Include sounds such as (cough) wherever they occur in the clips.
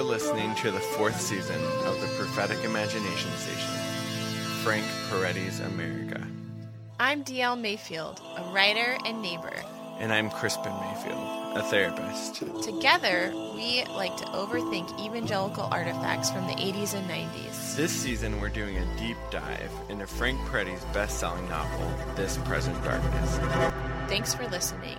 You're listening to the fourth season of the Prophetic Imagination Station, Frank Peretti's America. I'm DL Mayfield, a writer and neighbor. And I'm Crispin Mayfield, a therapist. Together, we like to overthink evangelical artifacts from the 80s and 90s. This season, we're doing a deep dive into Frank Peretti's best selling novel, This Present Darkness. Thanks for listening.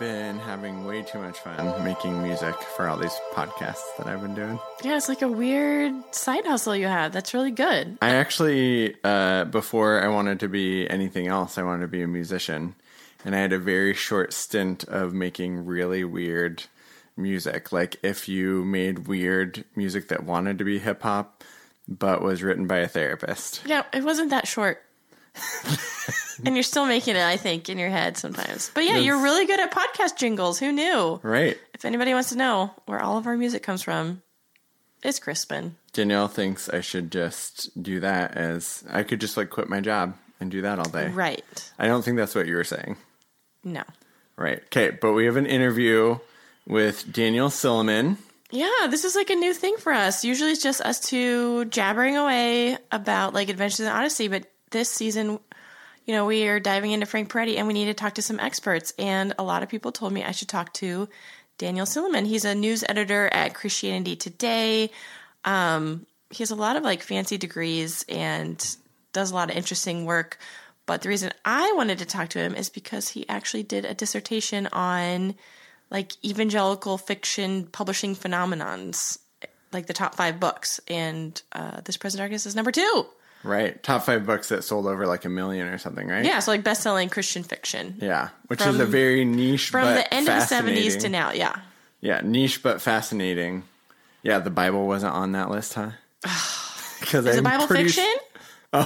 Been having way too much fun making music for all these podcasts that I've been doing. Yeah, it's like a weird side hustle you have. That's really good. I actually, uh, before I wanted to be anything else, I wanted to be a musician. And I had a very short stint of making really weird music. Like if you made weird music that wanted to be hip hop, but was written by a therapist. Yeah, it wasn't that short. (laughs) and you're still making it, I think, in your head sometimes. But yeah, That's- you're really good at podcast jingles. Who knew? Right. If anybody wants to know where all of our music comes from, it's Crispin. Danielle thinks I should just do that as I could just like quit my job and do that all day. Right. I don't think that's what you were saying. No. Right. Okay. But we have an interview with Daniel Silliman. Yeah, this is like a new thing for us. Usually it's just us two jabbering away about like Adventures in Odyssey, but this season, you know, we are diving into Frank Peretti and we need to talk to some experts. And a lot of people told me I should talk to Daniel Silliman. He's a news editor at Christianity Today. Um, he has a lot of like fancy degrees and does a lot of interesting work. But the reason I wanted to talk to him is because he actually did a dissertation on like evangelical fiction publishing phenomenons, like the top five books. And uh, This Present Darkness is number two. Right. Top five books that sold over like a million or something, right? Yeah, so like best selling Christian fiction. Yeah. Which From- is a very niche From the end of the 70s to now, yeah. Yeah. Niche but fascinating. Yeah. The Bible wasn't on that list, huh? (sighs) Because Is it Bible fiction? (laughs)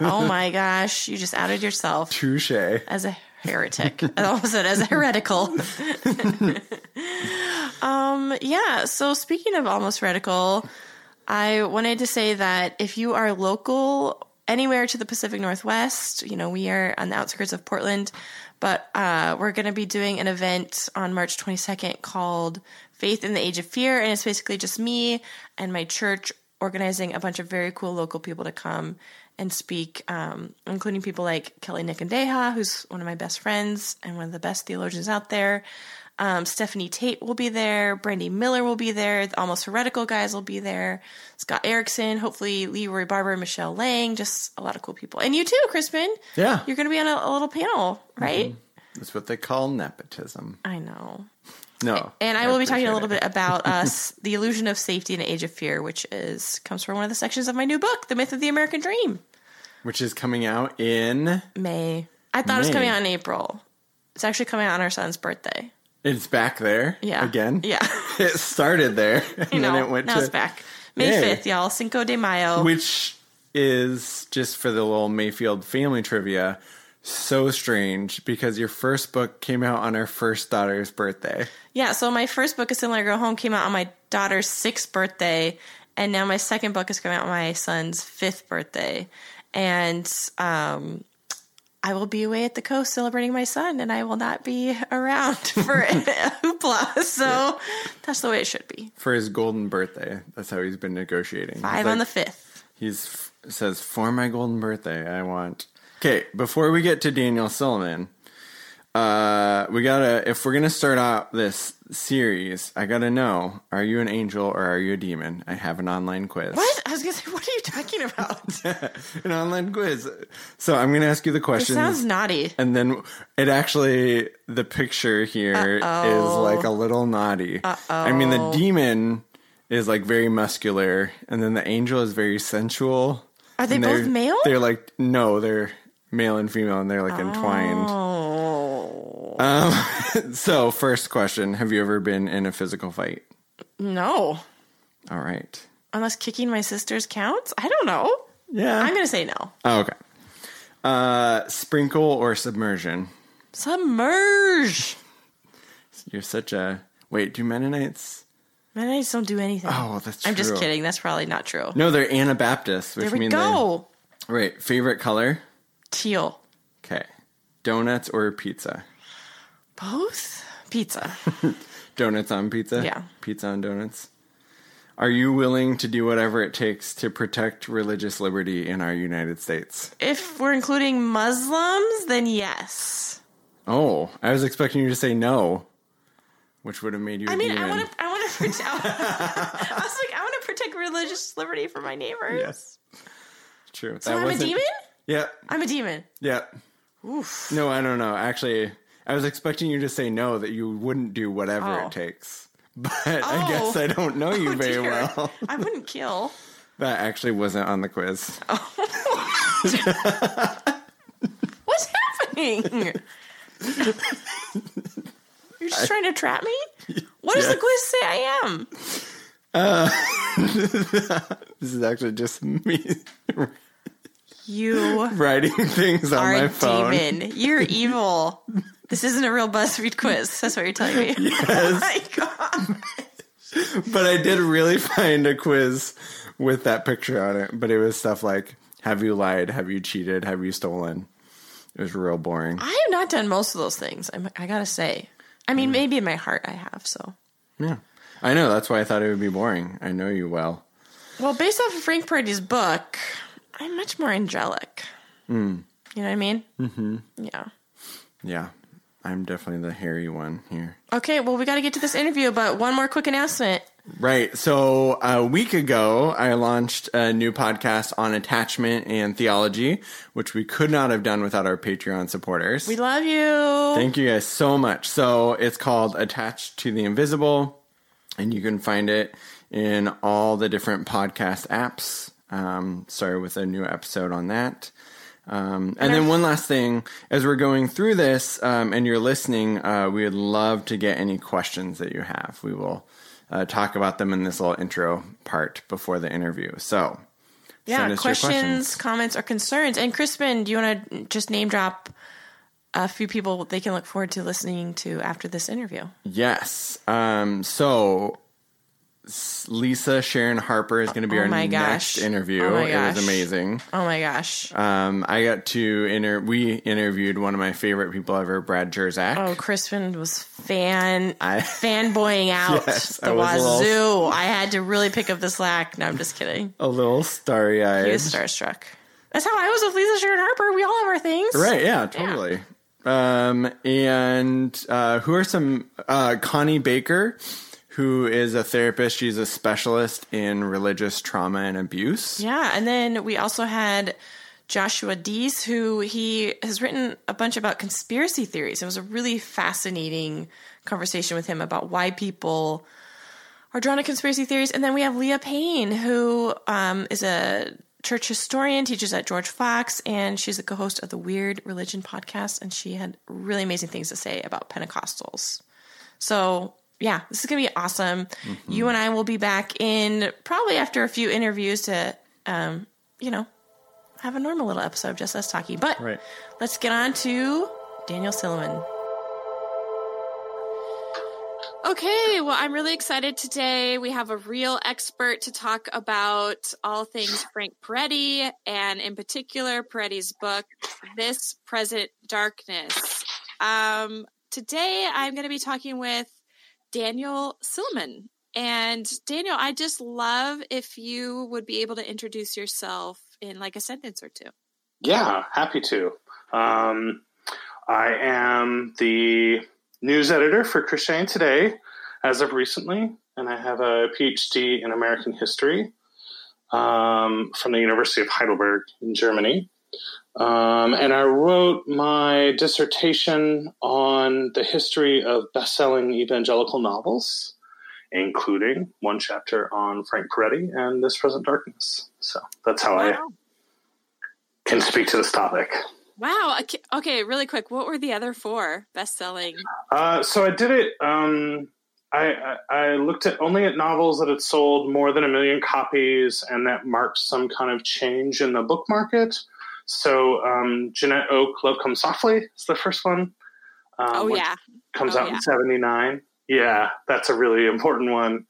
Oh. my gosh, you just outed yourself Touche. as a heretic. I almost said as a heretical. (laughs) (laughs) um, yeah, so speaking of almost heretical, I wanted to say that if you are local anywhere to the Pacific Northwest, you know, we are on the outskirts of Portland, but uh, we're going to be doing an event on March 22nd called Faith in the Age of Fear. And it's basically just me and my church organizing a bunch of very cool local people to come and speak, um, including people like Kelly Nikondeha, who's one of my best friends and one of the best theologians out there. Um, Stephanie Tait will be there. Brandi Miller will be there. The Almost Heretical guys will be there. Scott Erickson, hopefully Leroy Barber, Michelle Lang, just a lot of cool people. And you too, Crispin. Yeah. You're going to be on a, a little panel, right? That's what they call nepotism. I know. No. And I will be talking a little it. bit about (laughs) us, the illusion of safety in an age of fear, which is comes from one of the sections of my new book, The Myth of the American Dream. Which is coming out in. May. I thought it was coming out in April. It's actually coming out on our son's birthday. It's back there. Yeah. Again. Yeah. (laughs) It started there. (laughs) And You know, then it went to. now to. it's back. May 5th, y'all. Cinco de Mayo. Which is just for the little Mayfield family trivia. So strange because your first book came out on our first daughter's birthday. yeah, so my first book, Assimilate or Go Home, came out on my daughter's sixth birthday. And now my second book is coming out on my son's fifth birthday. And um, I will be away at the coast celebrating my son, and I will not be around (laughs) for it. hoopla. So that's the way it should be. for his golden birthday. That's how he's been negotiating. Five on the fifth. He's says for my golden birthday, I want. Okay, before we get to Daniel Silliman, uh, we gotta. If we're gonna start out this series, I gotta know: Are you an angel or are you a demon? I have an online quiz. What? I was gonna say, (laughs) what are you talking about? (laughs) an online quiz. So I'm gonna ask you the question. it sounds naughty. and then it actually the picture here is Uh-oh. like a little naughty. I mean the demon is like very muscular and then the angel is very sensual. Are they both male? They're like no, they're male and female and they're like entwined. Oh (laughs) So first question, have you ever been in a physical fight? no! All right. Unless kicking my sisters counts. I don't know. Yeah. I'm gonna say no. oh, okay. Uh sprinkle or submersion? Submerge. You're such a Wait, do Mennonites Mennonites don't do anything. Oh, that's true. I'm just kidding. That's probably not true. No, they're Anabaptists, which there we go. Right. Favorite color? Teal. Okay. Donuts or pizza? Both? Pizza. (laughs) Donuts on pizza? Yeah. Pizza on donuts. Are you willing to do whatever it takes to protect religious liberty in our United States? if we're including Muslims, then yes. Oh, I was expecting you to say no, which would have made you I mean, I want to. I want to (laughs) protect. (laughs) I was like, I want to protect religious liberty for my neighbors. Yes. True. So I'm a demon. Yeah. I'm a demon. Yeah. Oof. No, I don't know. Actually, I was expecting you to say no, that you wouldn't do whatever Oh. it takes. (laughs) But I guess Oh. I don't know you (laughs) Oh, very dear. well. I wouldn't kill. (laughs) That actually wasn't on the quiz. What's happening? You're just trying to trap me? What does the quiz say I am? Uh, this is actually just me You writing things on my phone. demon. You're evil. This isn't a real BuzzFeed quiz. That's what you're telling me. (laughs) Oh (laughs) my god. But I did really find a quiz with that picture on it. But it was stuff like Have you lied? Have you cheated? Have you stolen? It was real boring. I have not done most of those things. I'm, I gotta say. I Mm. mean, maybe in my heart I have. So, Yeah. I know. That's why I thought it would be boring. I know you well. well, based off of Frank Peretti's book, I'm much more angelic. Mm. You know what I mean? Mm-hmm. Yeah. Yeah. I'm definitely the hairy one here. Okay. Well, we got to get to this interview, but one more quick announcement. Right. So a week ago, I launched a new podcast on attachment and theology, which we could not have done without our Patreon supporters. We love you. Thank you guys so much. So it's called Attached to the Invisible, and you can find it in all the different podcast apps. Um, sorry, with a new episode on that. Um, and then one last thing, as we're going through this um, and you're listening, uh, we would love to get any questions that you have. We will uh, talk about them in this little intro part before the interview. So, yeah. your Questions, comments, or concerns. And Crispin, do you want to just name drop a few people they can look forward to listening to after this interview? Yes. Um, so Lisa Sharon Harper is going to be Oh our next gosh. interview. Oh my It was gosh. amazing. Oh my gosh. Um, I got to inter. We interviewed one of my favorite people ever, Brad Jersak. Oh, Crispin was fan I- fanboying (laughs) out Yes, I the was a little- wazoo. I had to really pick up the slack. No, I'm just kidding. (laughs) a little starry He eyed. was starstruck. That's how I was with Lisa Sharon Harper. We all have our things. Right? Yeah, totally. Um, and uh, who are some? Uh, Connie Baker, who is a therapist. She's a specialist in religious trauma and abuse. Yeah, and then we also had Joshua Dees, who he has written a bunch about conspiracy theories. It was a really fascinating conversation with him about why people are drawn to conspiracy theories. And then we have Leah Payne, who um, is a church historian, teaches at George Fox, and she's the co-host of the Weird Religion podcast. And she had really amazing things to say about Pentecostals. So yeah, this is gonna be awesome. You and I will be back in probably after a few interviews to, um, you know, have a normal little episode of just us talking. But Right. let's get on to Daniel Silliman. Okay, well, I'm really excited today. We have a real expert to talk about all things Frank Peretti, and in particular, Peretti's book, This Present Darkness. Um, today, I'm going to be talking with Daniel Silliman. And Daniel, I just love if you would be able to introduce yourself in like a sentence or two. Yeah, happy to. Um, I am the news editor for Christianity Today as of recently, and I have a PhD in American history um, from the University of Heidelberg in Germany. Um, and I wrote my dissertation on the history of best selling evangelical novels, including one chapter on Frank Peretti and This Present Darkness. So that's how I can speak to this topic. Wow. Okay, Okay, really quick. What were the other four best selling? Uh, so I did it. Um, I, I, I looked at only at novels that had sold more than a million copies, and that marked some kind of change in the book market. So um, Janette Oke, "Love Comes Softly" is the first one. Um, Oh, yeah. comes Oh, out yeah. in '79. Yeah, that's a really important one.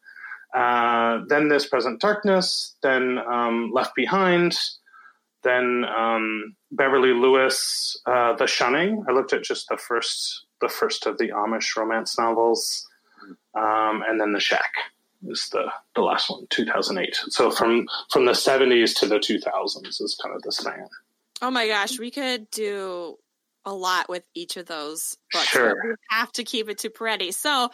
Uh, then this present darkness. Then um, Left Behind. then um, Beverly Lewis, uh, The Shunning. I looked at just the first the first of the Amish romance novels, um, and then The Shack is the the last one, 2008. So from from the 70s to the 2000s is kind of the span. Oh my gosh, we could do a lot with each of those books. Sure. We have to keep it to Peretti. So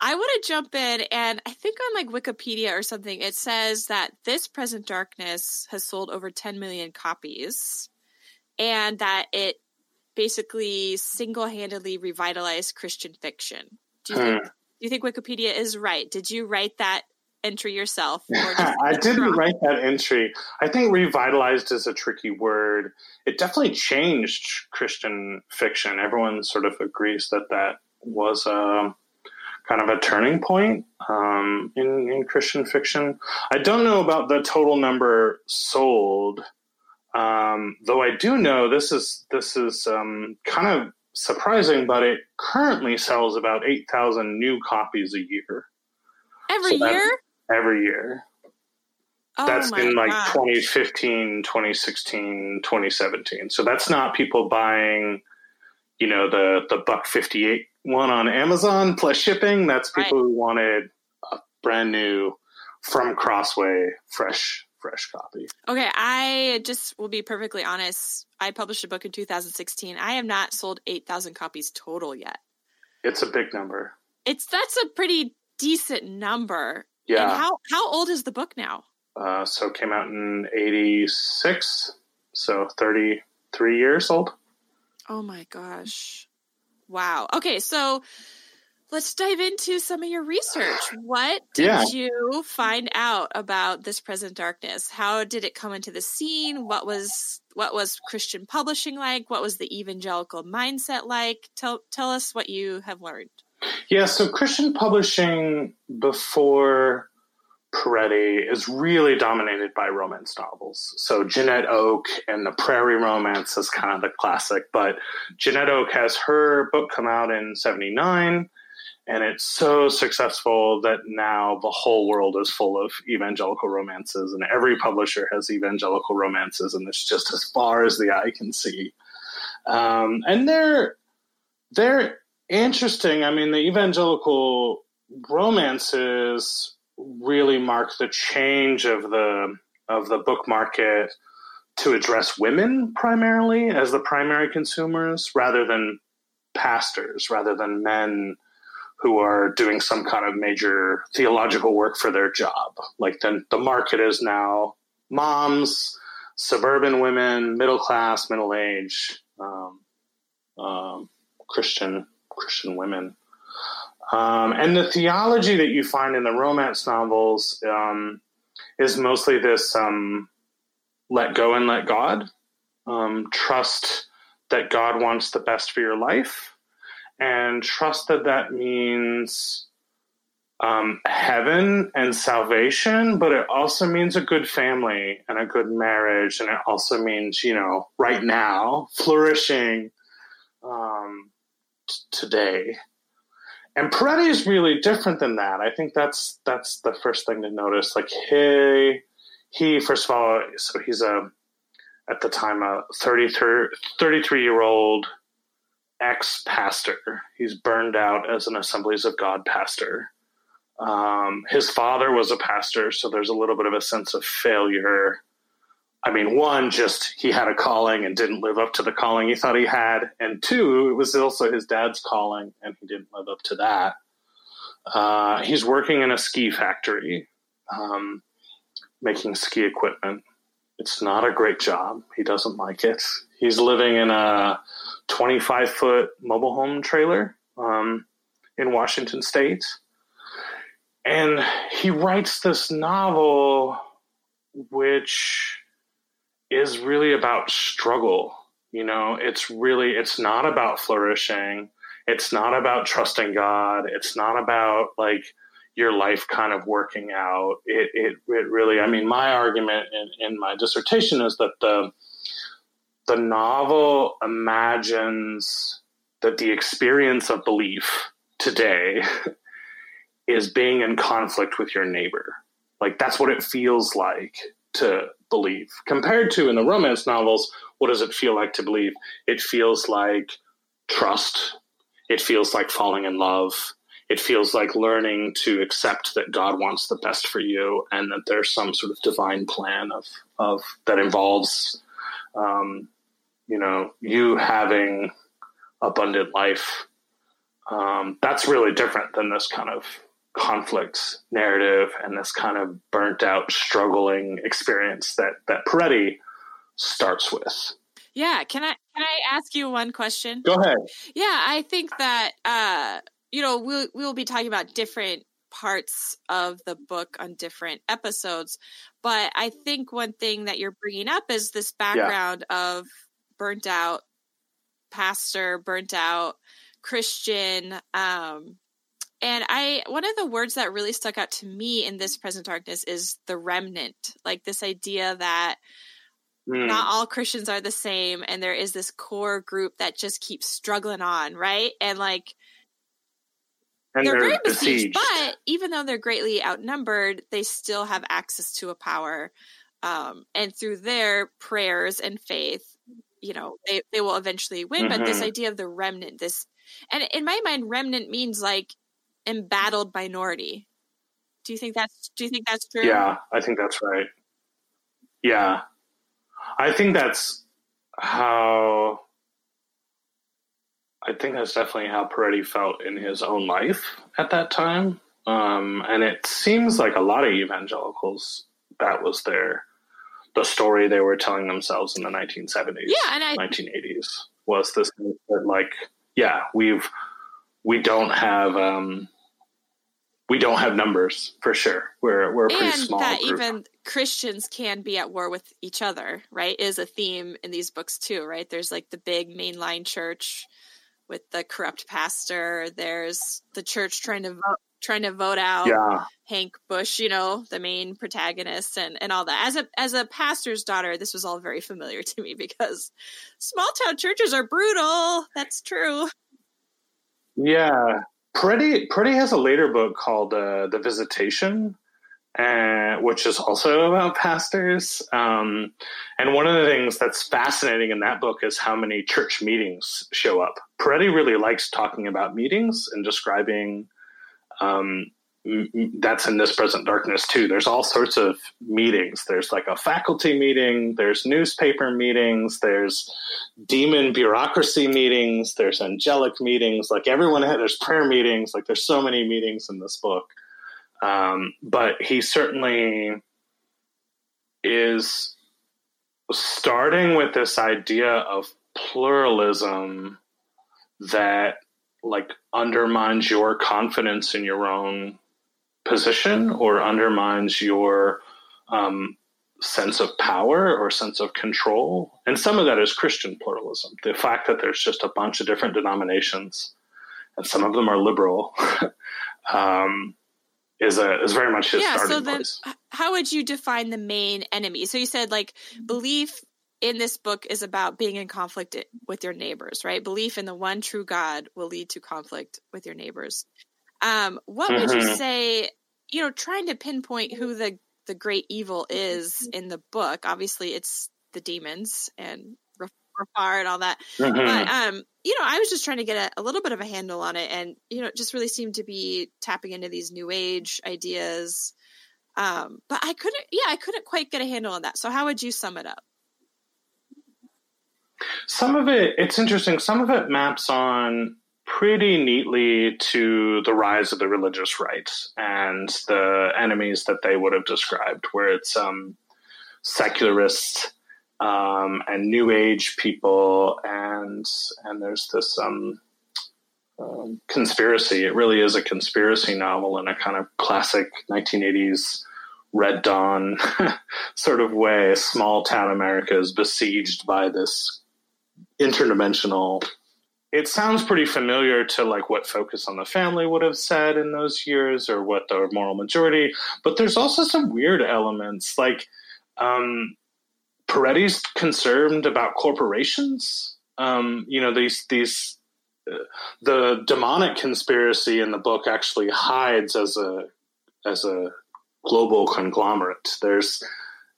I want to jump in and I think on like Wikipedia or something, it says that this present darkness has sold over 10 million copies and that it basically single-handedly revitalized Christian fiction. Do you think Hmm. do you think Wikipedia is right? Did you write that entry yourself? I didn't write that entry. I think revitalized is a tricky word. It definitely changed Christian fiction. Everyone sort of agrees that that was a kind of a turning point um, in, in Christian fiction. I don't know about the total number sold, um, though I do know this is this is um, kind of surprising, but it currently sells about eight thousand new copies a year every so year? Every year. Oh that's in like gosh. 2015 2016 2017 so that's not people buying you know the the buck 58 one on amazon plus shipping that's people who wanted a brand new from crossway fresh fresh copy Okay, I just will be perfectly honest. I published a book in 2016. I have not sold 8,000 copies total yet. it's a big number It's that's a pretty decent number. And yeah how how old is the book now? uh, so it came out in 86 so 33 years old Oh my gosh. Wow. Okay, so let's dive into some of your research. What did Yeah. you find out about this present darkness? How did it come into the scene? What was what was Christian publishing like? What was the evangelical mindset like? Tell tell us what you have learned. Yeah, so Christian publishing before Peretti is really dominated by romance novels. So Janette Oke and the Prairie Romance is kind of the classic, but Janette Oke has her book come out in 79 and it's so successful that now the whole world is full of evangelical romances and every publisher has evangelical romances and it's just as far as the eye can see. Um, and they're they're interesting. I mean, the evangelical romances really mark the change of the of the book market to address women primarily as the primary consumers rather than pastors, rather than men who are doing some kind of major theological work for their job. Like then the market is now moms, suburban women, middle class, middle age, um, um, Christian Christian women. Um, and the theology that you find in the romance novels um, is mostly this um, let go and let God, um, trust that God wants the best for your life, and trust that that means um, heaven and salvation, but it also means a good family and a good marriage, and it also means, you know, right now, flourishing. Um, today. And Peretti is really different than that. I think that's that's the first thing to notice. Like he he first of all, so he's a at the time a 33, 33 year old ex pastor. He's burned out as an Assemblies of God pastor. Um, his father was a pastor, so there's a little bit of a sense of failure. I mean, one, just he had a calling and didn't live up to the calling he thought he had, and two, it was also his dad's calling and he didn't live up to that. Uh, he's working in a ski factory, um, making ski equipment. It's not a great job. He doesn't like it. He's living in a 25 foot mobile home trailer um, in Washington State. And he writes this novel, which is really about struggle. You know, it's really, it's not about flourishing. It's not about trusting God. It's not about like your life kind of working out. It, it, it really, I mean, my argument in, in my dissertation is that the, the novel imagines that the experience of belief today (laughs) is being in conflict with your neighbor. Like that's what it feels like to believe. Compared to in the romance novels, what does it feel like to believe? It feels like trust. It feels like falling in love. It feels like learning to accept that God wants the best for you and that there's some sort of divine plan of, of that involves, um, you know, you having abundant life. Um, that's really different than this kind of conflict narrative and this kind of burnt out, struggling experience that that Peretti starts with. Yeah, can I can I ask you one question? Go ahead. Yeah, I think that uh, you know we'll we'll be talking about different parts of the book on different episodes, but I think one thing that you're bringing up is this background yeah. of burnt out pastor, burnt out Christian, um, and I, one of the words that really stuck out to me in this present darkness is the remnant, like this idea that mm. not all Christians are the same, and there is this core group that just keeps struggling on, right? And like, and they're, they're very besieged, besieged, but even though they're greatly outnumbered, they still have access to a power, um, and through their prayers and faith, you know, they they will eventually win. Mm-hmm. But this mm-hmm. idea of the remnant, this, and in my mind, remnant means like embattled minority. Do you think that's do you think that's true? Yeah, I think that's right. Yeah. I think that's how I think that's definitely how Peretti felt in his own life at that time. Um, and it seems like a lot of evangelicals that was their the story they were telling themselves in the 1970s, yeah, and I, 1980s was this that like, yeah, we've we don't have um, we don't have numbers for sure. We're we're a pretty and small. that group. even Christians can be at war with each other, right? Is a theme in these books too, right? There's like the big mainline church with the corrupt pastor. There's the church trying to vote trying to vote out yeah. Hank Busche, you know, the main protagonist and, and all that. As a as a pastor's daughter, this was all very familiar to me because small town churches are brutal. That's true. Yeah. Peretti Peretti has a later book called uh, The Visitation, uh, which is also about pastors. Um, and one of the things that's fascinating in that book is how many church meetings show up. Peretti really likes talking about meetings and describing. Um, that's in this present darkness too. There's all sorts of meetings. There's like a faculty meeting. There's newspaper meetings. There's demon bureaucracy meetings. There's angelic meetings. Like everyone had. There's prayer meetings. Like there's so many meetings in this book. Um, but he certainly is starting with this idea of pluralism that like undermines your confidence in your own position or undermines your um, sense of power or sense of control. And some of that is Christian pluralism. The fact that there's just a bunch of different denominations, and some of them are liberal, (laughs) um, is a is very much his yeah, starting so then, place. How would you define the main enemy? So you said like belief in this book is about being in conflict with your neighbors, right? Belief in the one true God will lead to conflict with your neighbors. Um, what mm-hmm. would you mm-hmm. say? You know, trying to pinpoint who the the great evil is in the book. Obviously, it's the demons and Rafar and all that. Mm-hmm. But um, you know, I was just trying to get a, a, little bit of a handle on it, and you know, it just really seemed to be tapping into these new age ideas. Um, but I couldn't, yeah, I couldn't quite get a handle on that. So, how would you sum it up? Some of it, it's interesting. Some of it maps on pretty neatly to the rise of the religious right and the enemies that they would have described, where it's um, secularists um, and New Age people, and and there's this um, um conspiracy. It really is a conspiracy novel in a kind of classic 1980s Red Dawn (laughs) sort of way. Small town America is besieged by this interdimensional it sounds pretty familiar to like what Focus on the Family would have said in those years or what the moral majority. But there's also some weird elements like um, Peretti's concerned about corporations. Um, you know these these uh, the demonic conspiracy in the book actually hides as a as a global conglomerate. There's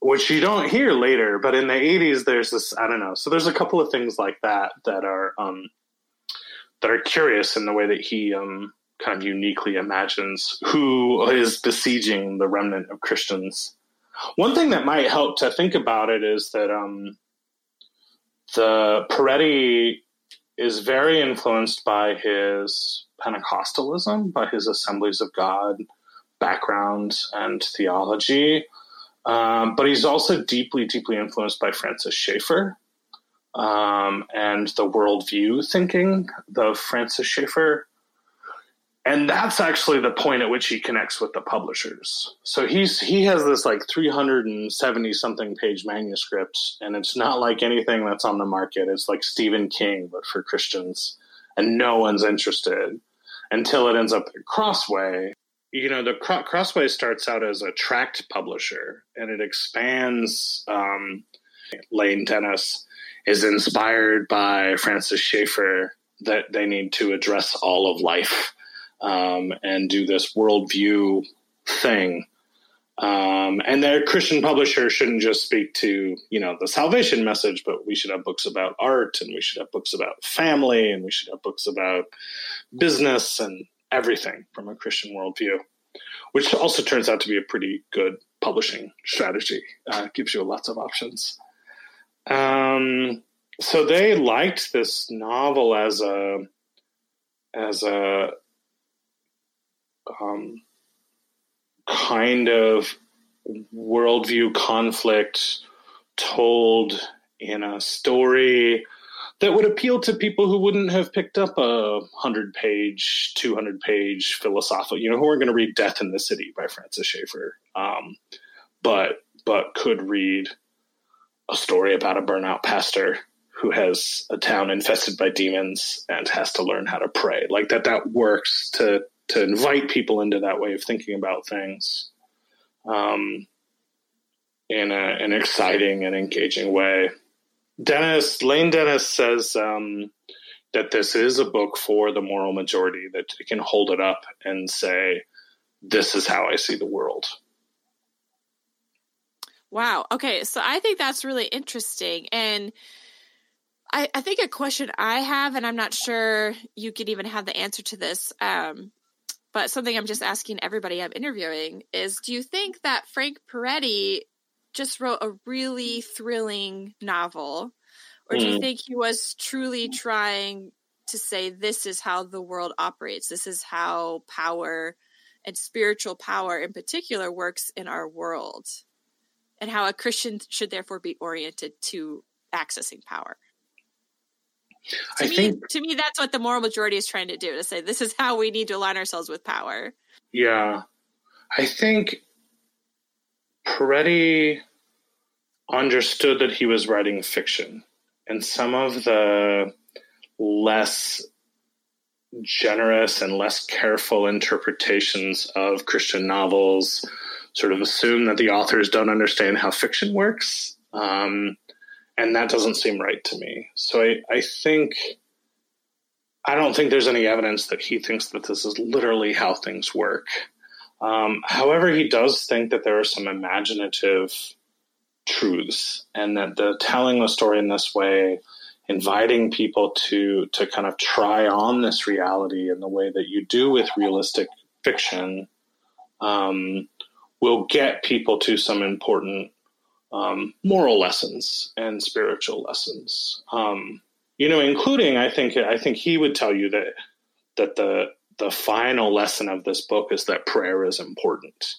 which you don't hear later, but in the 80s, there's this, I don't know. So there's a couple of things like that that are, um, that are curious in the way that he, um, kind of uniquely imagines who is besieging the remnant of Christians. One thing that might help to think about it is that, um, the Peretti is very influenced by his Pentecostalism, by his Assemblies of God background and theology. Um, but he's also deeply, deeply influenced by Francis Schaeffer um, and the worldview thinking of Francis Schaeffer. And that's actually the point at which he connects with the publishers. So he's he has this like 370 something page manuscript, and it's not like anything that's on the market. It's like Stephen King, but for Christians, and no one's interested until it ends up at Crossway, you know, the Crossway starts out as a tract publisher and it expands. Um, Lane Dennis is inspired by Francis Schaeffer that they need to address all of life um, and do this worldview thing. Um, and their Christian publisher shouldn't just speak to, you know, the salvation message, but we should have books about art and we should have books about family and we should have books about business and everything from a Christian worldview, which also turns out to be a pretty good publishing strategy. Uh, gives you lots of options. Um, so they liked this novel as a as a um, kind of worldview conflict told in a story that would appeal to people who wouldn't have picked up a 100 page 200 page philosophical you know who aren't going to read death in the city by francis schaeffer um, but but could read a story about a burnout pastor who has a town infested by demons and has to learn how to pray like that that works to to invite people into that way of thinking about things um, in a, an exciting and engaging way Dennis Lane Dennis says um, that this is a book for the moral majority that can hold it up and say, "This is how I see the world." Wow. Okay, so I think that's really interesting, and I, I think a question I have, and I'm not sure you could even have the answer to this. Um, but something I'm just asking everybody I'm interviewing is do you think that Frank Peretti just wrote a really thrilling novel? Or do you hmm. think he was truly trying to say, this is how the world operates? This is how power and spiritual power in particular works in our world, and how a Christian should therefore be oriented to accessing power? To I me, think, to me, that's what the moral majority is trying to do to say this is how we need to align ourselves with power. Yeah. I think Peretti understood that he was writing fiction, and some of the less generous and less careful interpretations of Christian novels sort of assume that the authors don't understand how fiction works. Um, and that doesn't seem right to me. So I, I think I don't think there's any evidence that he thinks that this is literally how things work. Um, however, he does think that there are some imaginative truths, and that the telling the story in this way, inviting people to to kind of try on this reality in the way that you do with realistic fiction, um, will get people to some important um, moral lessons and spiritual lessons. Um, you know, including I think I think he would tell you that that the the final lesson of this book is that prayer is important.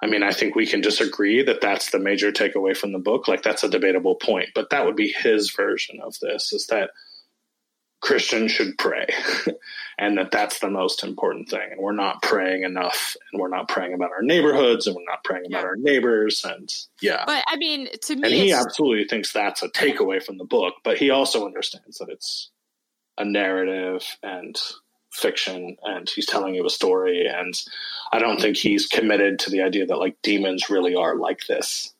I mean, I think we can disagree that that's the major takeaway from the book. Like that's a debatable point, but that would be his version of this: is that Christians should pray, (laughs) and that that's the most important thing. And we're not praying enough, and we're not praying about our neighborhoods, and we're not praying about our neighbors, and yeah. But I mean, to me, and he absolutely thinks that's a takeaway from the book. But he also understands that it's a narrative and fiction, and he's telling you a story. And I don't think he's committed to the idea that like demons really are like this.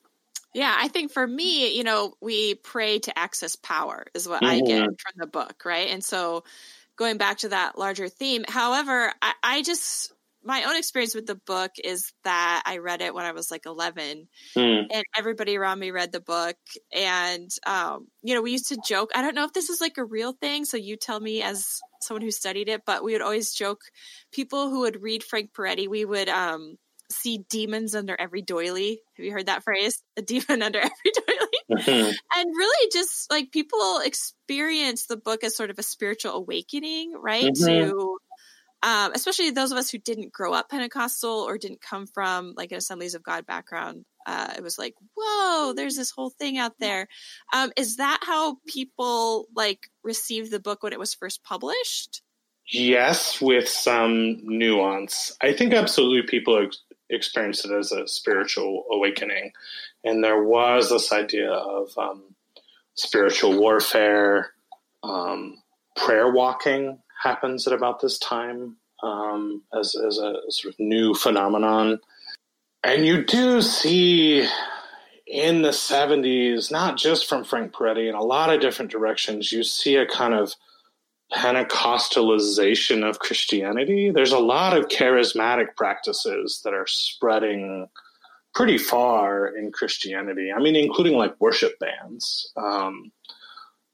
Yeah, I think for me, you know, we pray to access power is what mm-hmm. I get from the book, right? And so going back to that larger theme, however, I, I just my own experience with the book is that I read it when I was like 11 Mm. and everybody around me read the book. And, um, you know, we used to joke. I don't know if this is like a real thing. So you tell me as someone who studied it, but we would always joke people who would read Frank Peretti, we would, um, see demons under every doily. Have you heard that phrase? A demon (laughs) under every doily Mhm. and really just like people experience the book as sort of a spiritual awakening right Mhm. to um, especially those of us who didn't grow up pentecostal or didn't come from like an assemblies of god background uh, it was like whoa there's this whole thing out there um, is that how people like received the book when it was first published Yes, with some nuance. I think absolutely people ex- experience it as a spiritual awakening. And there was this idea of um, spiritual warfare. Um, prayer walking happens at about this time um, as, as a sort of new phenomenon. And you do see in the 70s, not just from Frank Peretti, in a lot of different directions, you see a kind of Pentecostalization of Christianity. There's a lot of charismatic practices that are spreading pretty far in Christianity. I mean, including like worship bands. Um,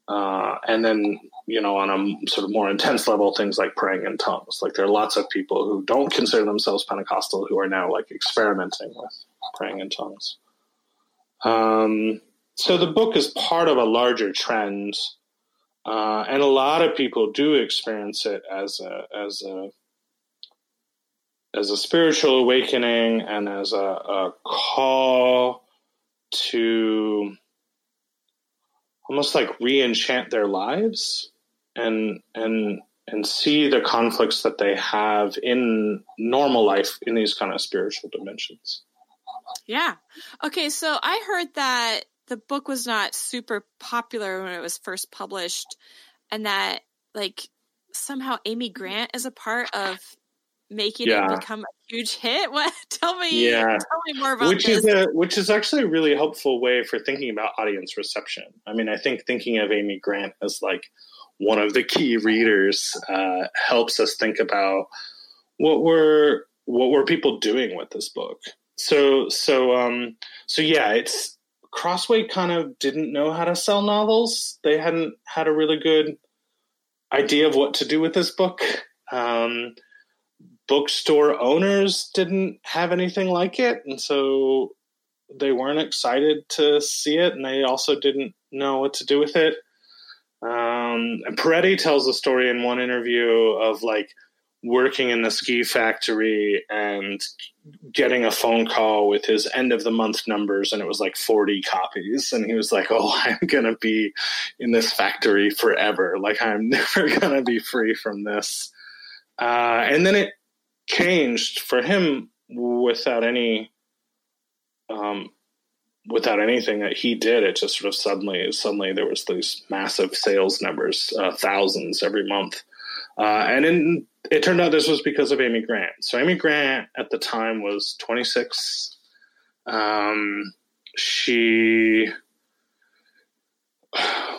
uh, and then, you know, on a sort of more intense level, things like praying in tongues. Like there are lots of people who don't consider themselves Pentecostal who are now like experimenting with praying in tongues. Um, so the book is part of a larger trend uh, and a lot of people do experience it as a as a as a spiritual awakening and as a, a call to almost like re-enchant their lives and and and see the conflicts that they have in normal life in these kind of spiritual dimensions. Yeah. Okay, so I heard that the book was not super popular when it was first published and that like somehow Amy Grant is a part of making Yeah. it become a huge hit. (laughs) What tell me Yeah. tell me more about which this. is a which is actually a really helpful way for thinking about audience reception. I mean, I think thinking of Amy Grant as like one of the key readers uh, helps us think about what were what were people doing with this book. So so um so yeah, it's Crossway kind of didn't know how to sell novels. They hadn't had a really good idea of what to do with this book. Um, bookstore owners didn't have anything like it, and so they weren't excited to see it, and they also didn't know what to do with it. Um, and Peretti tells a story in one interview of like working in the ski factory and getting a phone call with his end of the month numbers and it was like 40 copies. And he was like oh (laughs) i'm gonna be in this factory forever. Like i'm (laughs) never gonna be free from this. Uh, and then it changed for him without any um, without anything that he did. It just sort of suddenly suddenly there was these massive sales numbers uh, thousands every month. Uh, and in, it turned out this was because of amy grant. So amy grant at the time was 26 um, she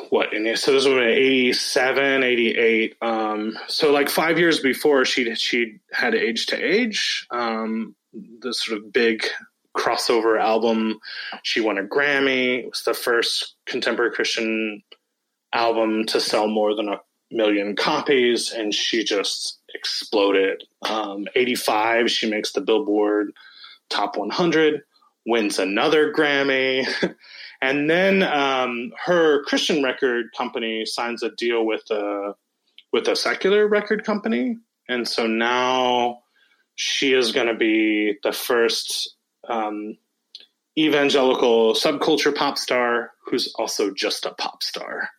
what in so this was in 87 88 um, so like five years before she she had age to age um, this sort of big crossover album. She won a grammy. It was the first contemporary christian album to sell more than a million copies and she just exploded. Um, 85 she makes the billboard top 100 wins another grammy. (laughs) And then um, her christian record company signs a deal with a with a secular record company. And so now she is going to be the first um, evangelical subculture pop star who's also just a pop star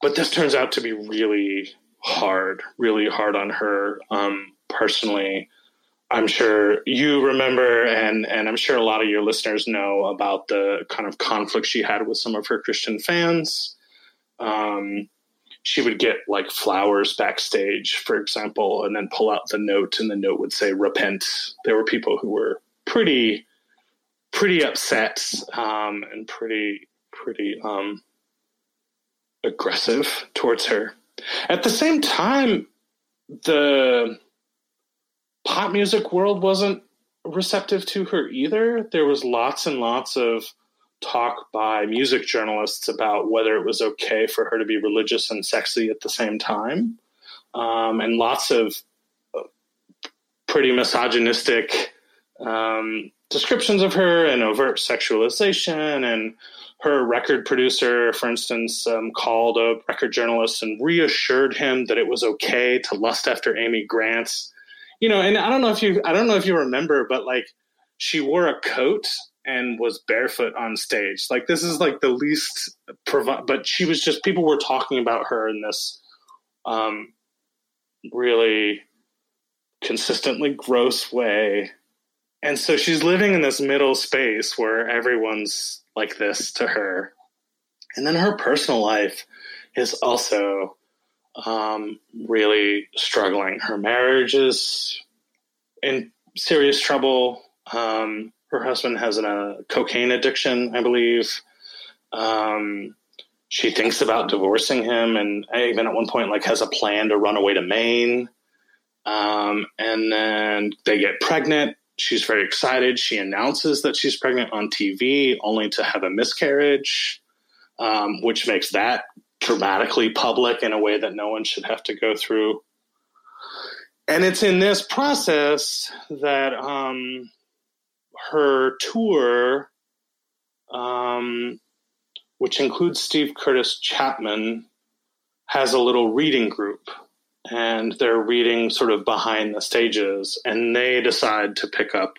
but this turns out to be really hard, really hard on her um, personally. I'm sure you remember, and and I'm sure a lot of your listeners know about the kind of conflict she had with some of her Christian fans. Um, she would get like flowers backstage, for example, and then pull out the note, and the note would say "repent." There were people who were pretty, pretty upset um, and pretty, pretty um, aggressive towards her. At the same time, the pop music world wasn't receptive to her either. There was lots and lots of talk by music journalists about whether it was okay for her to be religious and sexy at the same time, um, and lots of uh, pretty misogynistic um, descriptions of her and overt sexualization and her record producer, for instance, um, called a record journalist and reassured him that it was okay to lust after Amy Grant's. You know, and I don't know if you I don't know if you remember, but like she wore a coat and was barefoot on stage. Like this is like the least provi- but she was just people were talking about her in this um really consistently gross way. And so she's living in this middle space where everyone's like this to her. And then her personal life is also um, really struggling. Her marriage is in serious trouble. Um, her husband has a cocaine addiction, I believe. Um, she thinks about divorcing him, and even at one point, like, has a plan to run away to Maine. Um, and then they get pregnant, She's very excited. She announces that she's pregnant on TV, only to have a miscarriage, um, which makes that dramatically public in a way that no one should have to go through. And it's in this process that um, her tour, um, which includes Steve Curtis Chapman, has a little reading group and they're reading sort of behind the stages and they decide to pick up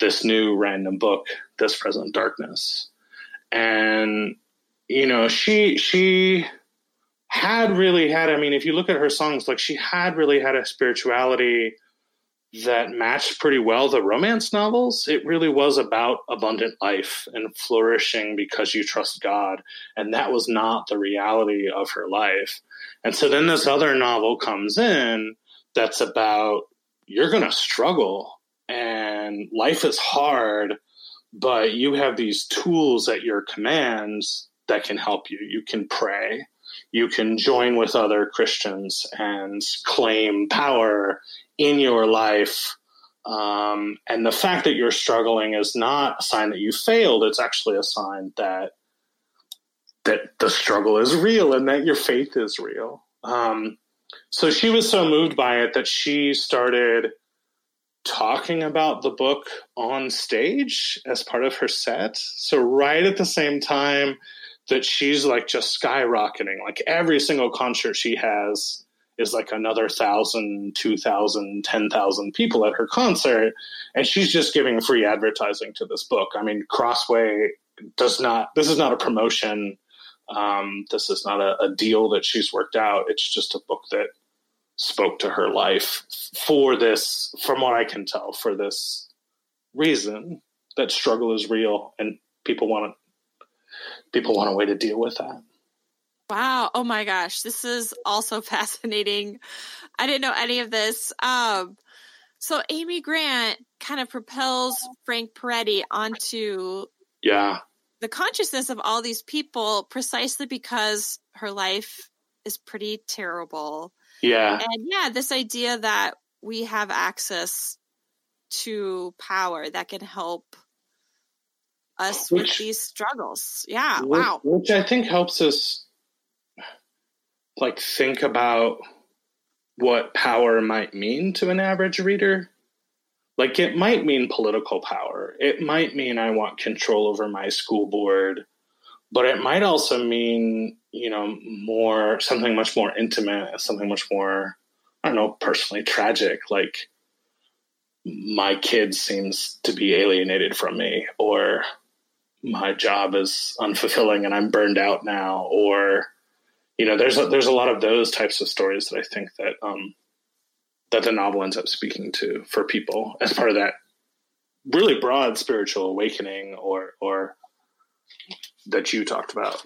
this new random book this present darkness. And you know she she had really had i mean if you look at her songs like she had really had a spirituality that matched pretty well the romance novels. It really was about abundant life and flourishing because you trust God. And that was not the reality of her life. And so then this other novel comes in that's about you're going to struggle and life is hard, but you have these tools at your commands that can help you. You can pray. You can join with other Christians and claim power in your life. Um, and the fact that you're struggling is not a sign that you failed. It's actually a sign that that the struggle is real and that your faith is real. Um, so she was so moved by it that she started talking about the book on stage as part of her set. So right at the same time that she's like just skyrocketing, like every single concert she has is like another thousand, two thousand, ten thousand people at her concert, and she's just giving free advertising to this book. I mean, Crossway does not. This is not a promotion. Um, this is not a, a deal that she's worked out. It's just a book that spoke to her life for this, from what I can tell, for this reason that struggle is real and people want to people want a way to deal with that. Wow. Oh my gosh. This is also (laughs) fascinating. I didn't know any of this. Um, so Amy Grant kind of propels Frank Peretti onto yeah the consciousness of all these people precisely because her life is pretty terrible. Yeah. And yeah, this idea that we have access to power that can help us which, with these struggles. Yeah. Which, wow. Which I think helps us like think about what power might mean to an average reader. Like it might mean political power. It might mean I want control over my school board, but it might also mean, you know, more something much more intimate, something much more I don't know, personally tragic, like my kid seems to be alienated from me or my job is unfulfilling and I'm burned out now or you know, there's a, there's a lot of those types of stories that I think that um, that the novel ends up speaking to for people as part of that really broad spiritual awakening or or that you talked about.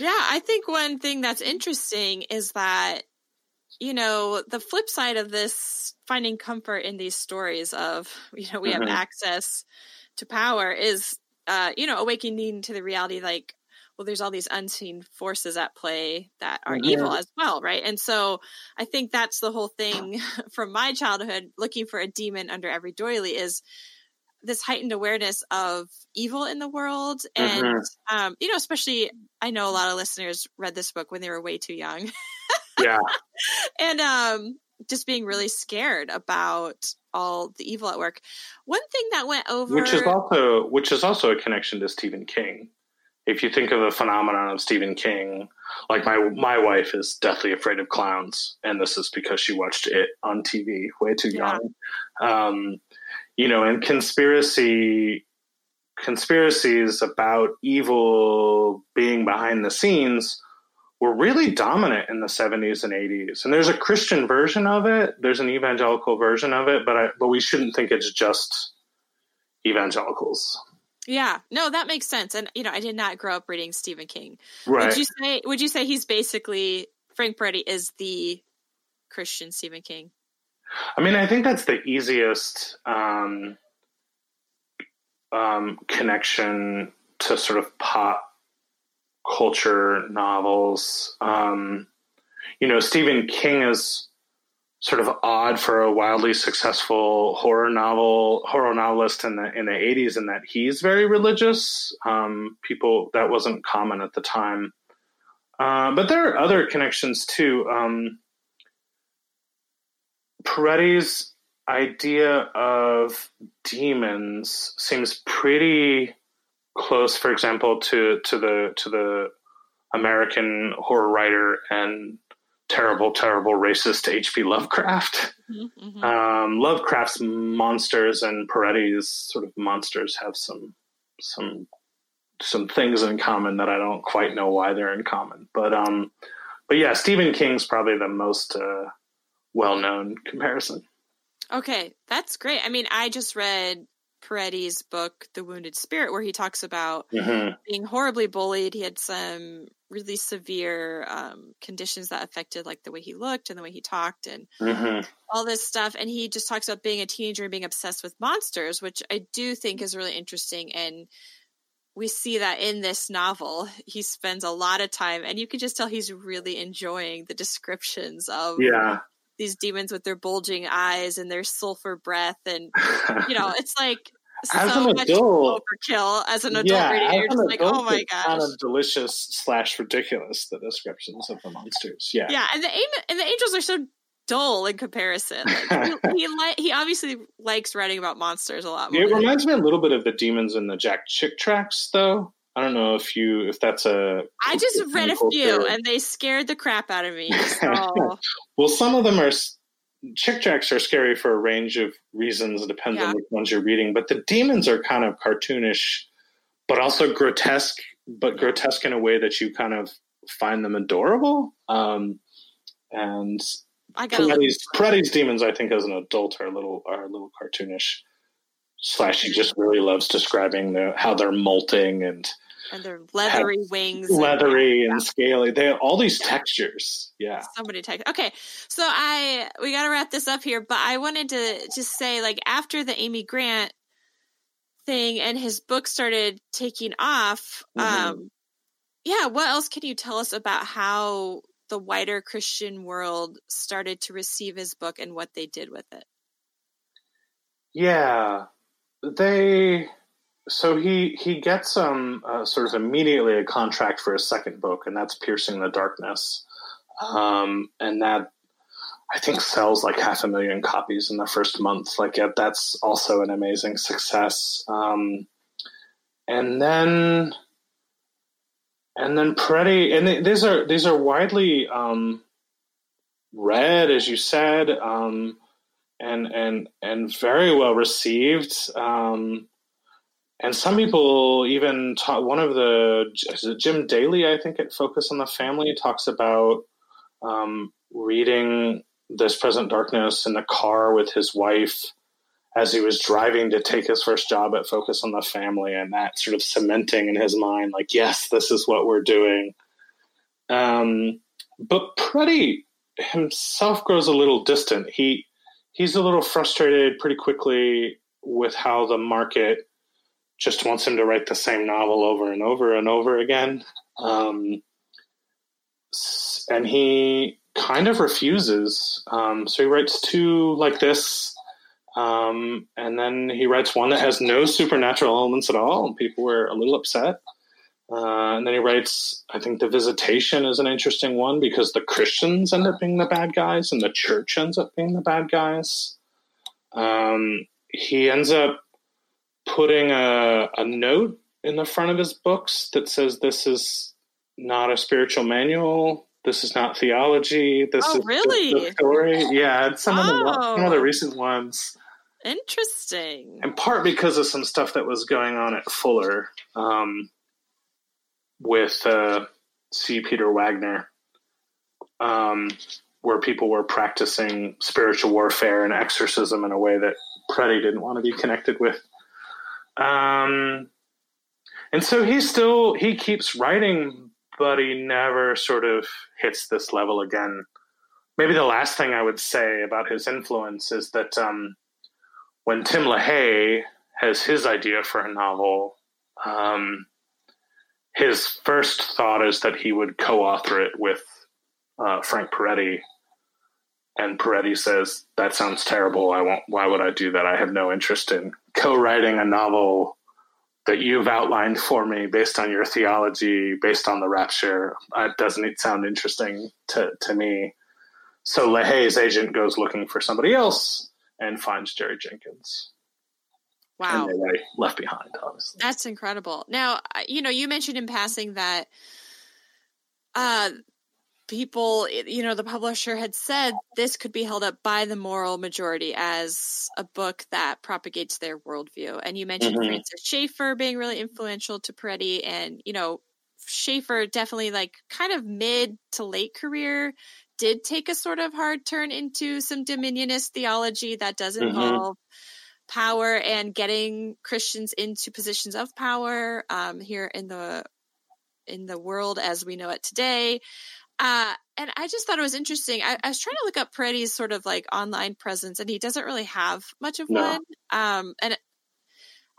Yeah, I think one thing that's interesting is that you know the flip side of this finding comfort in these stories of you know we mm-hmm. have access to power is uh you know awakening to the reality like well, there's all these unseen forces at play that are evil as well, right? And so I think that's the whole thing (laughs) from my childhood, looking for a demon under every doily is this heightened awareness of evil in the world. And, Mhm. um, you know, especially I know a lot of listeners read this book when they were way too young. Yeah. (laughs) and um just being really scared about all the evil at work. One thing that went over which is also which is also a connection to Stephen King. If you think of the phenomenon of Stephen King, like my my wife is deathly afraid of clowns, and this is because she watched it on TV way too Yeah. young. Um, you know, and conspiracy conspiracies about evil being behind the scenes were really dominant in the 70s and 80s. And there's a Christian version of it, there's an evangelical version of it, but I, but we shouldn't think it's just evangelicals. Yeah, no, that makes sense. And you know, I did not grow up reading Stephen King. Right. Would you say would you say he's basically Frank Peretti is the Christian Stephen King? I mean, I think that's the easiest um, um, connection to sort of pop culture novels. Um, you know, Stephen King is sort of odd for a wildly successful horror novel horror novelist in the in the 80s in that he's very religious. Um, people that wasn't common at the time. Uh, but there are other connections too. Um, Peretti's idea of demons seems pretty close, for example, to to the to the American horror writer and terrible, terrible racist H.P. Lovecraft. Mm-hmm. Um, Lovecraft's monsters and Peretti's sort of monsters have some some some things in common that I don't quite know why they're in common. But um, but yeah, Stephen King's probably the most uh, well known comparison. Okay, that's great. I mean, I just read Peretti's book, The Wounded Spirit, where he talks about Mhm. being horribly bullied. He had some really severe um, conditions that affected like the way he looked and the way he talked and Mhm. all this stuff. And he just talks about being a teenager and being obsessed with monsters, which I do think is really interesting. And we see that in this novel. He spends a lot of time, and you can just tell he's really enjoying the descriptions of Yeah. these demons with their bulging eyes and their sulfur breath. And, you know, (laughs) it's like As so an much adult- overkill as an adult yeah, reading. You're just like, oh adult, oh my gosh. Kind of delicious slash ridiculous. The descriptions of the monsters. Yeah. yeah, and the and the angels are so dull in comparison. Like, he (laughs) he, li- he obviously likes writing about monsters a lot more. It reminds me a little bit of the demons in the Jack Chick tracts, though. I don't know if you if that's a. I just read a few, and they scared the crap out of me. So (laughs) Well, some of them are. Chick tracts are scary for a range of reasons. It depends Yeah. on which ones you're reading. But the demons are kind of cartoonish, but also grotesque. But grotesque in a way that you kind of find them adorable. Um, and I got to look. Peretti's, Peretti's demons, I think, as an adult, are a little are a little cartoonish. Slash, he just really loves describing the, how they're molting and And their leathery wings. leathery and scaly. They have all these textures. Yeah. somebody text okay so i we got to wrap this up here but i wanted to just say like after the amy grant thing and his book started taking off Mhm. um yeah what else can you tell us about how the wider christian world started to receive his book and what they did with it Yeah, they. So he he gets um uh, sort of immediately a contract for his second book, and that's Piercing the Darkness, um, and that I think sells like half a million copies in the first month. Like yeah, that's also an amazing success. Um, and then and then Peretti and th- these are these are widely um, read, as you said. Um, and and and very well received. Um, and some people even talk. One of the Jim Daly, I think, at Focus on the Family talks about um, reading this Present Darkness in the car with his wife as he was driving to take his first job at Focus on the Family, and that sort of cementing in his mind, like, yes, this is what we're doing. Um, but Peretti himself grows a little distant. He he's a little frustrated pretty quickly with how the market just wants him to write the same novel over and over and over again. Um, and he kind of refuses. Um, so he writes two like this, um, and then he writes one that has no supernatural elements at all, and people were a little upset. Uh, and then he writes, I think The Visitation is an interesting one because the Christians end up being the bad guys and the church ends up being the bad guys. Um, he ends up putting a, a note in the front of his books that says this is not a spiritual manual. This is not theology. This oh, is really? the story. Yeah, it's some, oh. of the, some of the recent ones. Interesting. In part because of some stuff that was going on at Fuller um, with uh, C. Peter Wagner, um, where people were practicing spiritual warfare and exorcism in a way that Peretti didn't want to be connected with. Um, and so he still he keeps writing, but he never sort of hits this level again. Maybe the last thing I would say about his influence is that um, when Tim LaHaye has his idea for a novel, um, his first thought is that he would co-author it with uh, Frank Peretti, and Peretti says that sounds terrible. I won't. Why would I do that? I have no interest in co-writing a novel that you've outlined for me based on your theology, based on the rapture. It doesn't it sound interesting to, to me. So LaHaye's agent goes looking for somebody else and finds Jerry Jenkins. Wow. And they're left behind, obviously. That's incredible. Now, you know, you mentioned in passing that uh, people, you know, the publisher had said this could be held up by the moral majority as a book that propagates their worldview. And you mentioned Mhm. Francis Schaeffer being really influential to Peretti, and you know, Schaeffer definitely like kind of mid to late career did take a sort of hard turn into some dominionist theology that does Mhm. involve power and getting Christians into positions of power um, here in the in the world as we know it today. Uh, and I just thought it was interesting. I, I was trying to look up Peretti's sort of like online presence, and he doesn't really have much of No. one. Um, and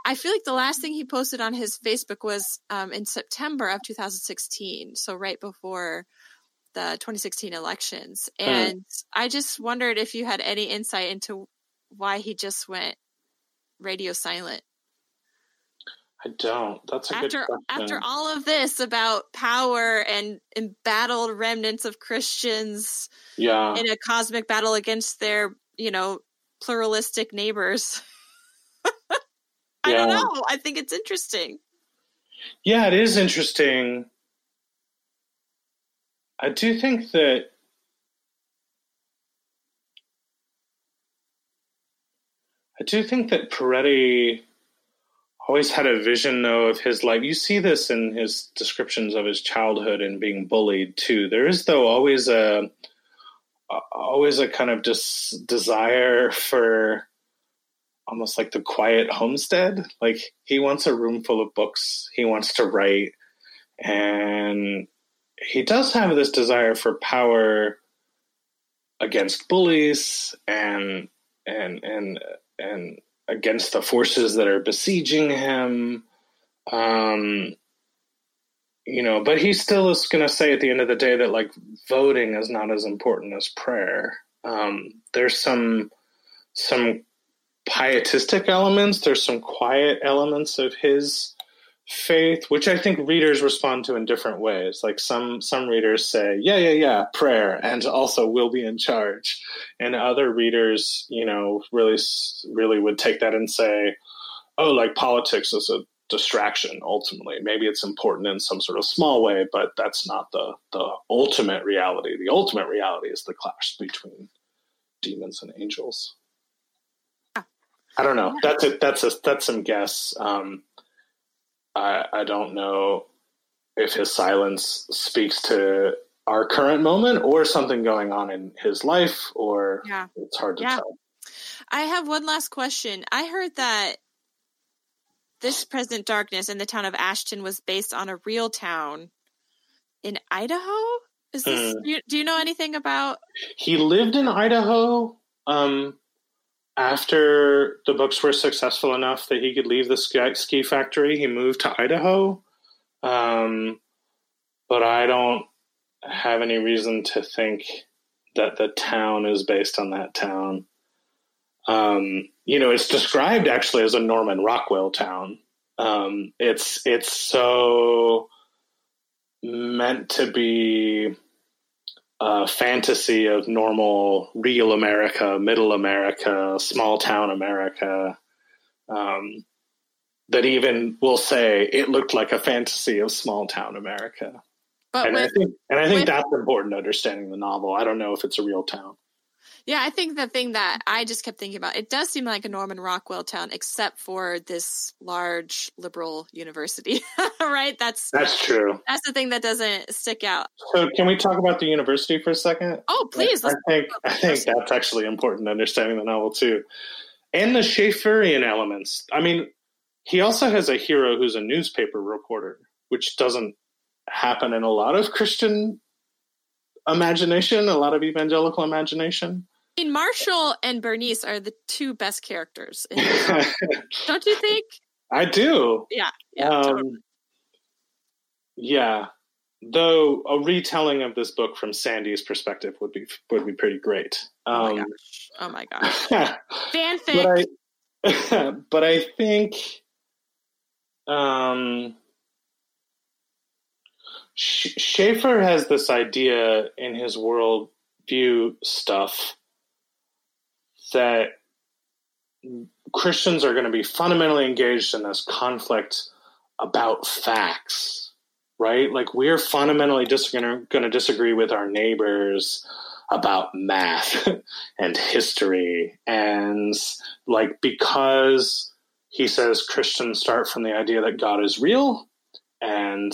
I feel like the last thing he posted on his Facebook was um, in September of 2016, so right before the 2016 elections. Hmm. And I just wondered if you had any insight into why he just went radio silent I don't. That's a after good question. after all of this about power and embattled remnants of Christians yeah. in a cosmic battle against their, you know, pluralistic neighbors. (laughs) I don't know. I think it's interesting. Yeah, it is interesting. I do think that I do think that Peretti always had a vision though of his life. You see this in his descriptions of his childhood and being bullied too. There is though always a always a kind of dis- desire for almost like the quiet homestead. Like he wants a room full of books. He wants to write, and he does have this desire for power against bullies and and and and against the forces that are besieging him. Um, you know, but he still is going to say at the end of the day that like voting is not as important as prayer. Um, there's some some pietistic elements. There's some quiet elements of his faith, which I think readers respond to in different ways. Like some some readers say, "Yeah, yeah, yeah, prayer," and also we'll be in charge, and other readers, you know, really really would take that and say, "Oh, like politics is a distraction. Ultimately, maybe it's important in some sort of small way, but that's not the the ultimate reality. The ultimate reality is the clash between demons and angels." I don't know. That's that's a that's some guess. Um, I I don't know if his silence speaks to our current moment or something going on in his life, or Yeah. it's hard to Yeah. tell. I have one last question. I heard that this Present Darkness in the town of Ashton was based on a real town in Idaho. Is this? Hmm. Do, you, do you know anything about? He lived in Idaho, um, after the books were successful enough that he could leave the ski, ski factory, he moved to Idaho. Um, but I don't have any reason to think that the town is based on that town. Um, you know, it's described actually as a Norman Rockwell town. Um, it's it's so meant to be a fantasy of normal, real America, middle America, small town America. Um, that even will say it looked like a fantasy of small town America. But and I think, and I think that's important understanding the novel. I don't know if it's a real town. Yeah, I think the thing that I just kept thinking about, it does seem like a Norman Rockwell town, except for this large liberal university, (laughs) right? That's that's true. That's the thing that doesn't stick out. So, can we talk about the university for a second? Oh, please. I, I think I think that's actually important to understanding the novel too, and the Schaefferian elements. I mean, he also has a hero who's a newspaper reporter, which doesn't happen in a lot of Christian imagination, a lot of evangelical imagination. I mean, Marshall and Bernice are the two best characters. (laughs) Don't you think? I do. Yeah. Yeah. Um, totally. Yeah. Though a retelling of this book from Sandy's perspective would be would be pretty great. Um, oh my um, gosh! Oh my gosh! (laughs) Fanfic. But I, (laughs) but I think, um, Schaeffer has this idea in his world view stuff that Christians are going to be fundamentally engaged in this conflict about facts, right? Like we're fundamentally just going to disagree with our neighbors about math (laughs) and history. And like because he says Christians start from the idea that God is real and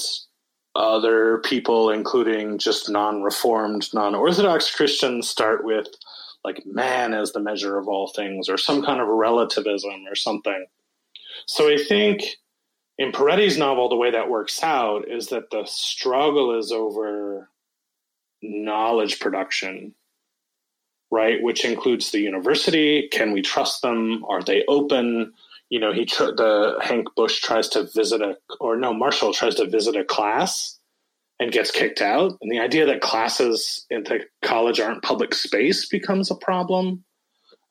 other people, including just non reformed, non Orthodox Christians, start with like man as the measure of all things or some kind of relativism or something. So I think in Peretti's novel, the way that works out is that the struggle is over knowledge production, right? Which includes the university. Can we trust them? Are they open? You know, he tr- the Hank Busche tries to visit a, or no, Marshall tries to visit a class and gets kicked out. And the idea that classes in the college aren't public space becomes a problem.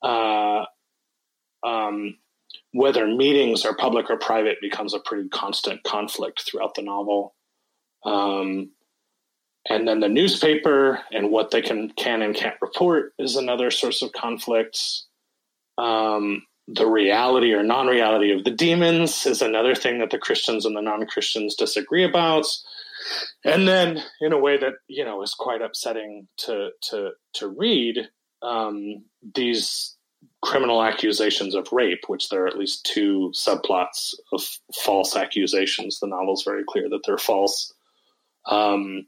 Uh, um, whether meetings are public or private becomes a pretty constant conflict throughout the novel. Um, and then the newspaper and what they can can and can't report is another source of conflicts. Um, the reality or non-reality of the demons is another thing that the Christians and the non-Christians disagree about and then in a way that you know is quite upsetting to to to read um, these criminal accusations of rape, which there are at least two subplots of false accusations. The novel's very clear that they're false, um,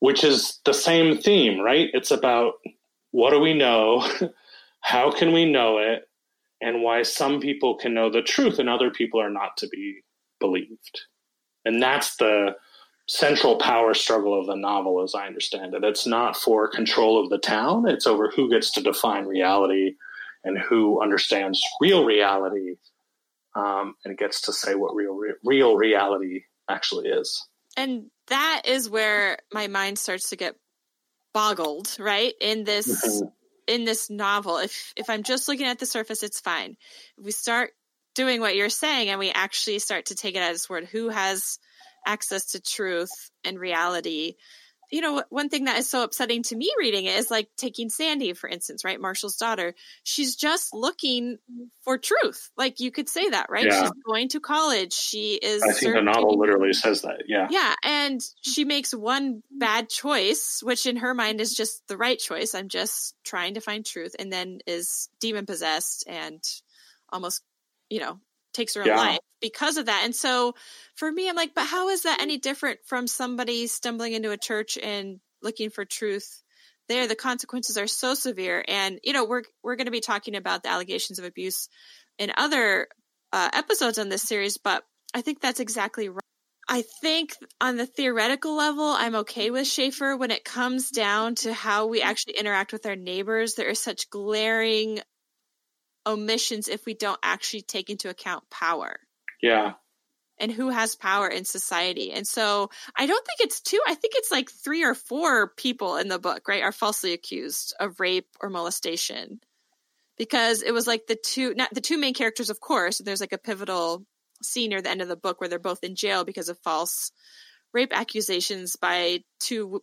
which is the same theme, right? It's about what do we know, (laughs) how can we know it, and why some people can know the truth and other people are not to be believed. And that's the central power struggle of the novel, as I understand it. It's not for control of the town, it's over who gets to define reality and who understands real reality um, and gets to say what real, real reality actually is. And that is where my mind starts to get boggled, right? In this. Mm-hmm. In this novel, if if I'm just looking at the surface, it's fine. If we start doing what you're saying and we actually start to take it as word, who has access to truth and reality. You know one thing that is so upsetting to me reading it is like taking sandy for instance right marshall's daughter she's just looking for truth. Like you could say that right? Yeah. she's going to college. She is i think the novel literally says that yeah. Yeah and she makes one bad choice which in her mind is just the right choice. I'm just trying to find truth and then is demon possessed and almost you know takes her own yeah. life because of that. And so for me, I'm like, but how is that any different from somebody stumbling into a church and looking for truth? There, the consequences are so severe, and you know we're we're going to be talking about the allegations of abuse in other uh, episodes on this series, but I think that's exactly right. I think on the theoretical level, I'm okay with Schaeffer. When it comes down to how we actually interact with our neighbors, there is such glaring omissions if we don't actually take into account power Yeah. and who has power in society. And so I don't think it's two, I think it's like three or four people in the book, right, are falsely accused of rape or molestation. Because it was like the two not the two main characters, of course, there's like a pivotal scene near the end of the book where they're both in jail because of false rape accusations by two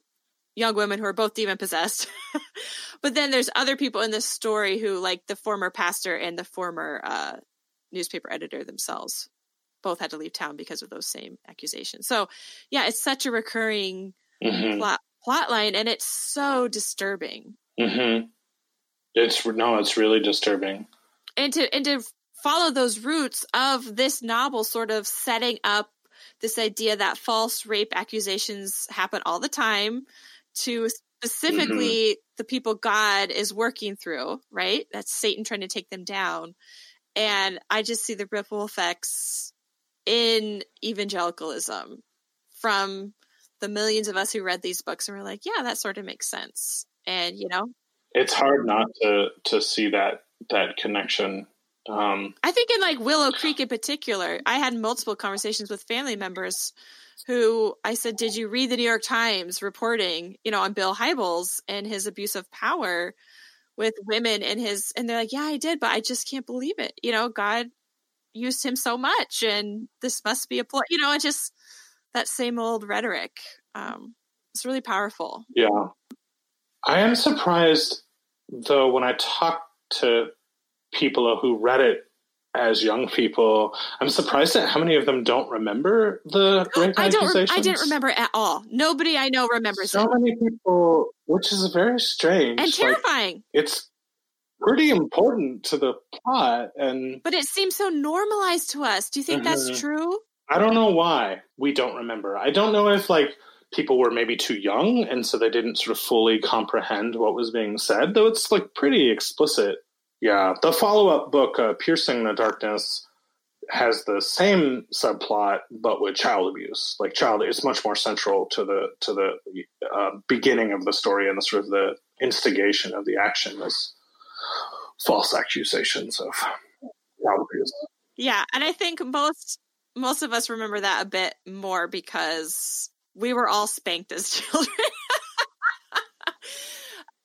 young women who are both demon possessed. (laughs) but then there's other people in this story who, like the former pastor and the former uh, newspaper editor themselves, both had to leave town because of those same accusations. So, yeah, it's such a recurring hmm plot plot line, and it's so disturbing. hmm It's no, it's really disturbing. And to and to follow those roots of this novel, sort of setting up this idea that false rape accusations happen all the time to specifically the people God is working through, right? That's Satan trying to take them down. And I just see the ripple effects in evangelicalism from the millions of us who read these books and were like, yeah, that sort of makes sense. And, you know, It's hard not to to see that that connection. Um, I think in like Willow Creek in particular, I had multiple conversations with family members who I said, "Did you read the New York Times reporting, you know, on Bill Hybels and his abuse of power with women and his?" And they're like, "Yeah, I did, but I just can't believe it. You know, God used him so much, and this must be a ploy. You know, it just that same old rhetoric. Um, it's really powerful. yeah, I am surprised though when I talk to people who read it as young people. I'm surprised at how many of them don't remember the rape (gasps) I don't. Re- I didn't remember at all. Nobody I know remembers so it, many people, which is very strange. and Like, terrifying. it's pretty important to the plot, and But it seems so normalized to us. Do you think Mhm. that's true? I don't know why we don't remember. I don't know if like people were maybe too young and so they didn't sort of fully comprehend what was being said, though it's like pretty explicit. Yeah, the follow-up book, uh, "Piercing the Darkness," has the same subplot but with child abuse. Like child, it's much more central to the to the uh, beginning of the story and the sort of the instigation of the action is false accusations of child abuse. Yeah, and I think most most of us remember that a bit more because we were all spanked as (laughs) children.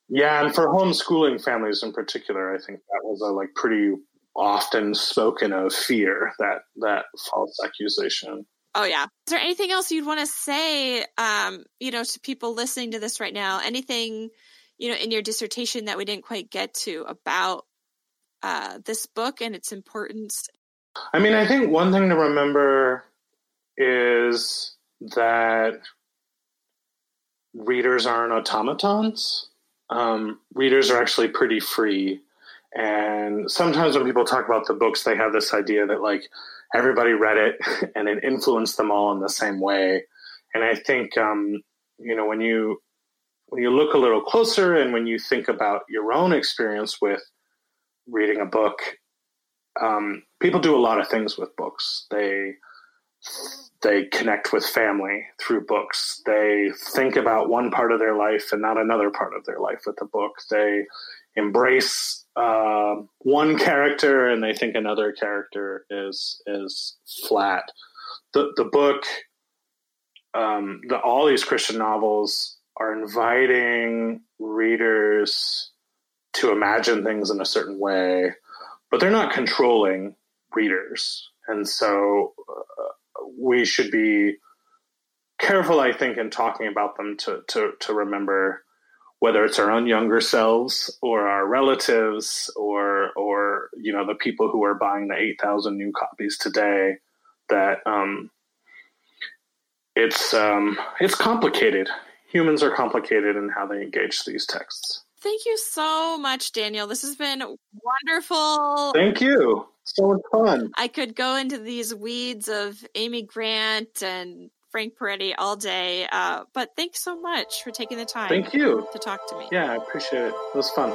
Yeah, and for homeschooling families in particular, I think that was a like pretty often spoken of fear that that false accusation. oh yeah. Is there anything else you'd want to say um, you know, to people listening to this right now? Anything, you know, in your dissertation that we didn't quite get to about uh, this book and its importance? I mean, I think one thing to remember is that readers aren't automatons. Um, readers are actually pretty free. And sometimes when people talk about the books, they have this idea that like everybody read it (laughs) and it influenced them all in the same way. And I think, um, you know, when you when you look a little closer and when you think about your own experience with reading a book, um, people do a lot of things with books. They they connect with family through books. They think about one part of their life and not another part of their life with the book. They embrace uh, one character and they think another character is is flat. The the book, um, the all these Christian novels are inviting readers to imagine things in a certain way, but they're not controlling readers, and so uh, we should be careful, I think, in talking about them to to to remember whether it's our own younger selves or our relatives or or you know the people who are buying the 8000 new copies today that um, it's um, it's complicated humans are complicated in how they engage these texts Thank you so much, Daniel. This has been wonderful. thank you so much fun. I could go into these weeds of Amy Grant and Frank Peretti all day, uh, but thanks so much for taking the time thank you. to talk to me. yeah i appreciate it. It was fun